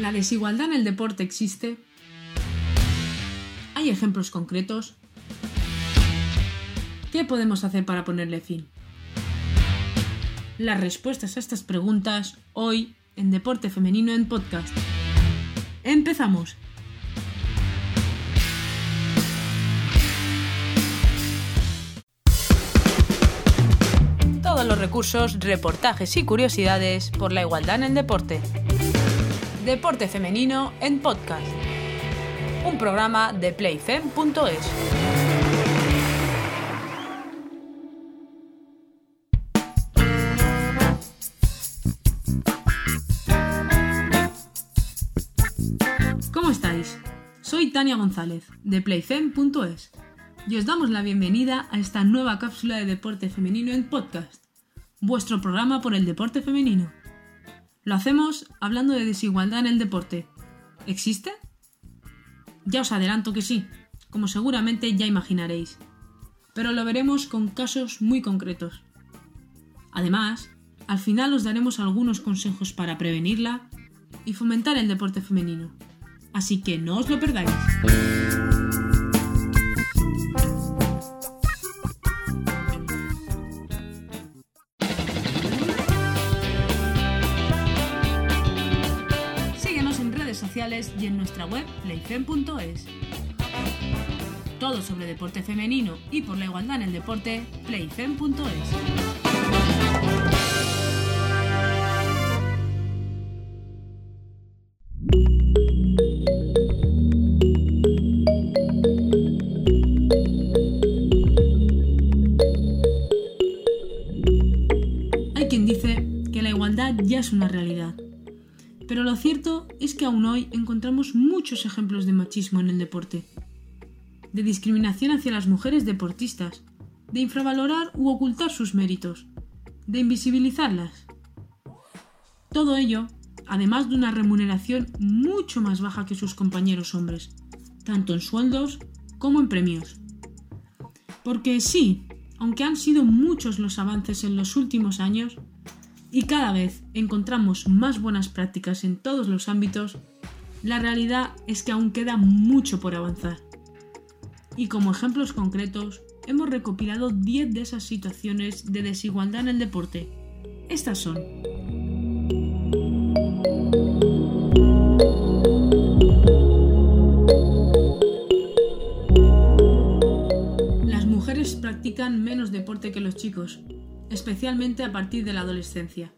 ¿La desigualdad en el deporte existe? ¿Hay ejemplos concretos? ¿Qué podemos hacer para ponerle fin? Las respuestas a estas preguntas hoy en Deporte Femenino en Podcast. ¡Empezamos! Todos los recursos, reportajes y curiosidades por la igualdad en el deporte. Deporte Femenino en Podcast. Un programa de playfem.es. ¿Cómo estáis? Soy Tania González, de playfem.es, y os damos la bienvenida a esta nueva cápsula de deporte femenino en podcast, vuestro programa por el deporte femenino. Lo hacemos hablando de desigualdad en el deporte. ¿Existe? Ya os adelanto que sí, como seguramente ya imaginaréis. Pero lo veremos con casos muy concretos. Además, al final os daremos algunos consejos para prevenirla y fomentar el deporte femenino. Así que no os lo perdáis. Y en nuestra web playfem.es. Todo sobre deporte femenino y por la igualdad en el deporte, playfem.es. Hay quien dice que la igualdad ya es una realidad pero lo cierto es que aún hoy encontramos muchos ejemplos de machismo en el deporte, de discriminación hacia las mujeres deportistas, de infravalorar u ocultar sus méritos, de invisibilizarlas. Todo ello, además de una remuneración mucho más baja que sus compañeros hombres, tanto en sueldos como en premios. Porque sí, aunque han sido muchos los avances en los últimos años, y cada vez encontramos más buenas prácticas en todos los ámbitos, la realidad es que aún queda mucho por avanzar. Y como ejemplos concretos, hemos recopilado 10 de esas situaciones de desigualdad en el deporte. Estas son. Las mujeres practican menos deporte que los chicos, especialmente a partir de la adolescencia.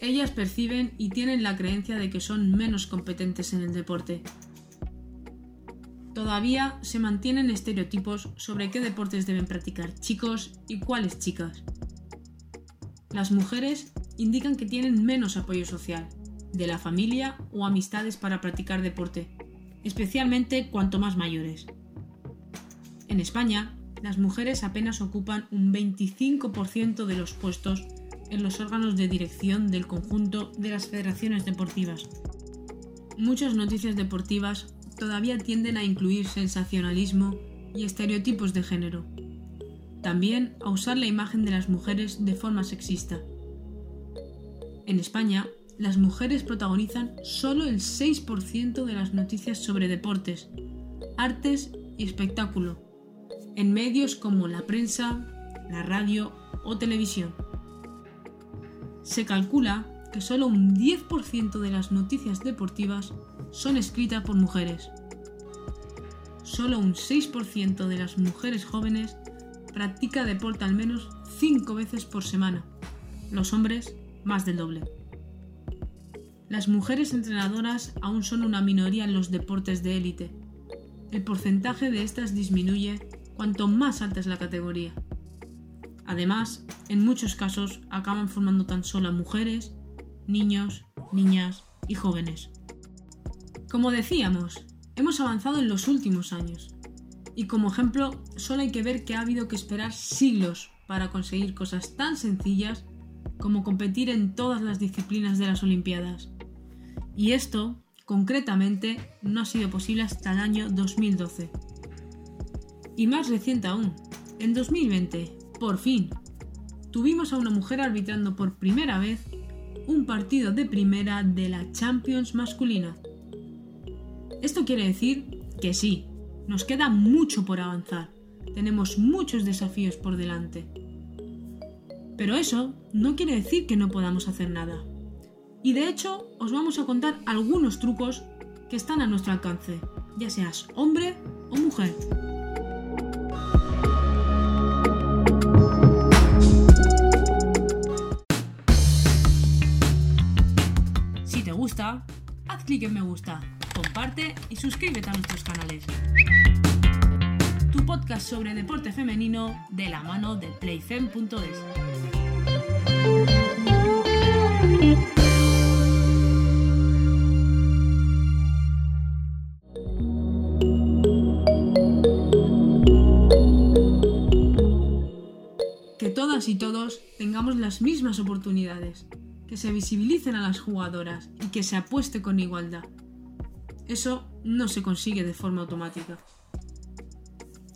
Ellas perciben y tienen la creencia de que son menos competentes en el deporte. Todavía se mantienen estereotipos sobre qué deportes deben practicar chicos y cuáles chicas. Las mujeres indican que tienen menos apoyo social, de la familia o amistades para practicar deporte, especialmente cuanto más mayores. En España, las mujeres apenas ocupan un 25% de los puestos en los órganos de dirección del conjunto de las federaciones deportivas. Muchas noticias deportivas todavía tienden a incluir sensacionalismo y estereotipos de género. También a usar la imagen de las mujeres de forma sexista. En España, las mujeres protagonizan solo el 6% de las noticias sobre deportes, artes y espectáculo, en medios como la prensa, la radio o televisión. Se calcula que solo un 10% de las noticias deportivas son escritas por mujeres. Solo un 6% de las mujeres jóvenes practica deporte al menos 5 veces por semana. Los hombres, más del doble. Las mujeres entrenadoras aún son una minoría en los deportes de élite. El porcentaje de estas disminuye cuanto más alta es la categoría. Además, en muchos casos acaban formando tan solo mujeres, niños, niñas y jóvenes. Como decíamos, hemos avanzado en los últimos años. Y como ejemplo, solo hay que ver que ha habido que esperar siglos para conseguir cosas tan sencillas como competir en todas las disciplinas de las Olimpiadas. Y esto, concretamente, no ha sido posible hasta el año 2012. Y más reciente aún, en 2020, por fin, tuvimos a una mujer arbitrando por primera vez un partido de primera de la Champions masculina. Esto quiere decir que sí, nos queda mucho por avanzar, tenemos muchos desafíos por delante. Pero eso no quiere decir que no podamos hacer nada. Y de hecho os vamos a contar algunos trucos que están a nuestro alcance, ya seas hombre o mujer. Haz clic en me gusta, comparte y suscríbete a nuestros canales. Tu podcast sobre deporte femenino de la mano de playfem.es. Que todas y todos tengamos las mismas oportunidades, que se visibilicen a las jugadoras y que se apueste con igualdad. Eso no se consigue de forma automática.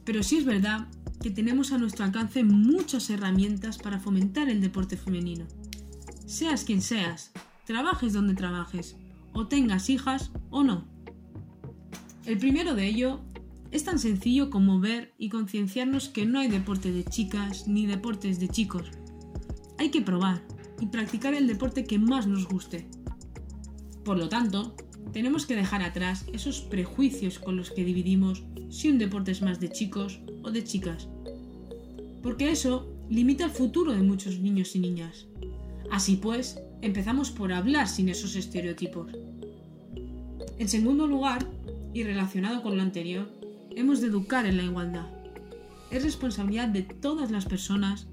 Pero sí es verdad que tenemos a nuestro alcance muchas herramientas para fomentar el deporte femenino. Seas quien seas, trabajes donde trabajes, o tengas hijas o no. El primero de ello es tan sencillo como ver y concienciarnos que no hay deporte de chicas ni deportes de chicos. Hay que probar y practicar el deporte que más nos guste. Por lo tanto, tenemos que dejar atrás esos prejuicios con los que dividimos si un deporte es más de chicos o de chicas. Porque eso limita el futuro de muchos niños y niñas. Así pues, empezamos por hablar sin esos estereotipos. En segundo lugar, y relacionado con lo anterior, hemos de educar en la igualdad. Es responsabilidad de todas las personas,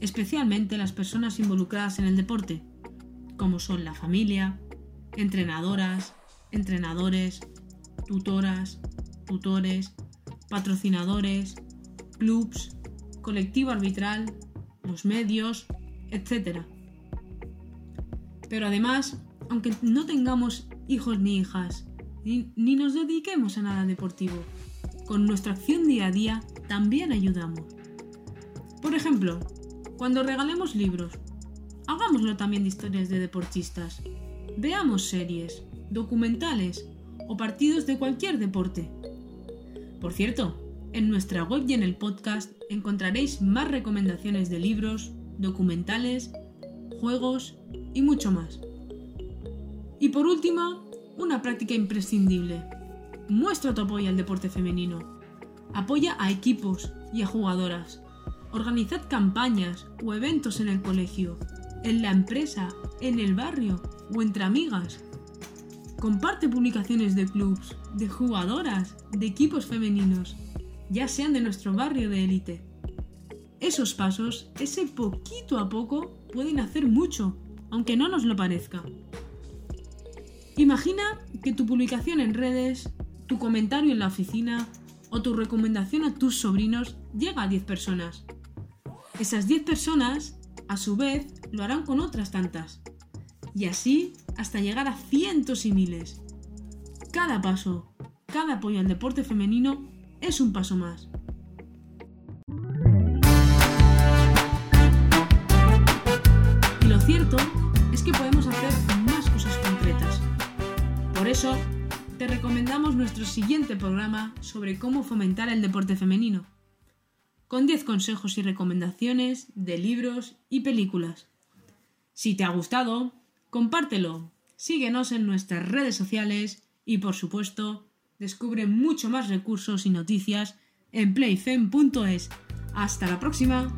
especialmente las personas involucradas en el deporte, como son la familia, entrenadoras, entrenadores, tutoras, tutores, patrocinadores, clubs, colectivo arbitral, los medios, etc. Pero además, aunque no tengamos hijos ni hijas, ni, ni, nos dediquemos a nada deportivo, con nuestra acción día a día también ayudamos. Por ejemplo, cuando regalemos libros, hagámoslo también de historias de deportistas. Veamos series, documentales o partidos de cualquier deporte. Por cierto, en nuestra web y en el podcast encontraréis más recomendaciones de libros, documentales, juegos y mucho más. Y por último, una práctica imprescindible. Muestra tu apoyo al deporte femenino. Apoya a equipos y a jugadoras. Organizad campañas o eventos en el colegio, en la empresa, en el barrio o entre amigas. Comparte publicaciones de clubs, de jugadoras, de equipos femeninos, ya sean de nuestro barrio de élite. Esos pasos, ese poquito a poco, pueden hacer mucho, aunque no nos lo parezca. Imagina que tu publicación en redes, tu comentario en la oficina o tu recomendación a tus sobrinos llega a 10 personas. Esas 10 personas, a su vez, lo harán con otras tantas. Y así hasta llegar a cientos y miles. Cada paso, cada apoyo al deporte femenino es un paso más. Y lo cierto es que podemos hacer más cosas concretas. Por eso, te recomendamos nuestro siguiente programa sobre cómo fomentar el deporte femenino, con 10 consejos y recomendaciones de libros y películas. Si te ha gustado, compártelo, síguenos en nuestras redes sociales y por supuesto, descubre mucho más recursos y noticias en playfem.es. Hasta la próxima.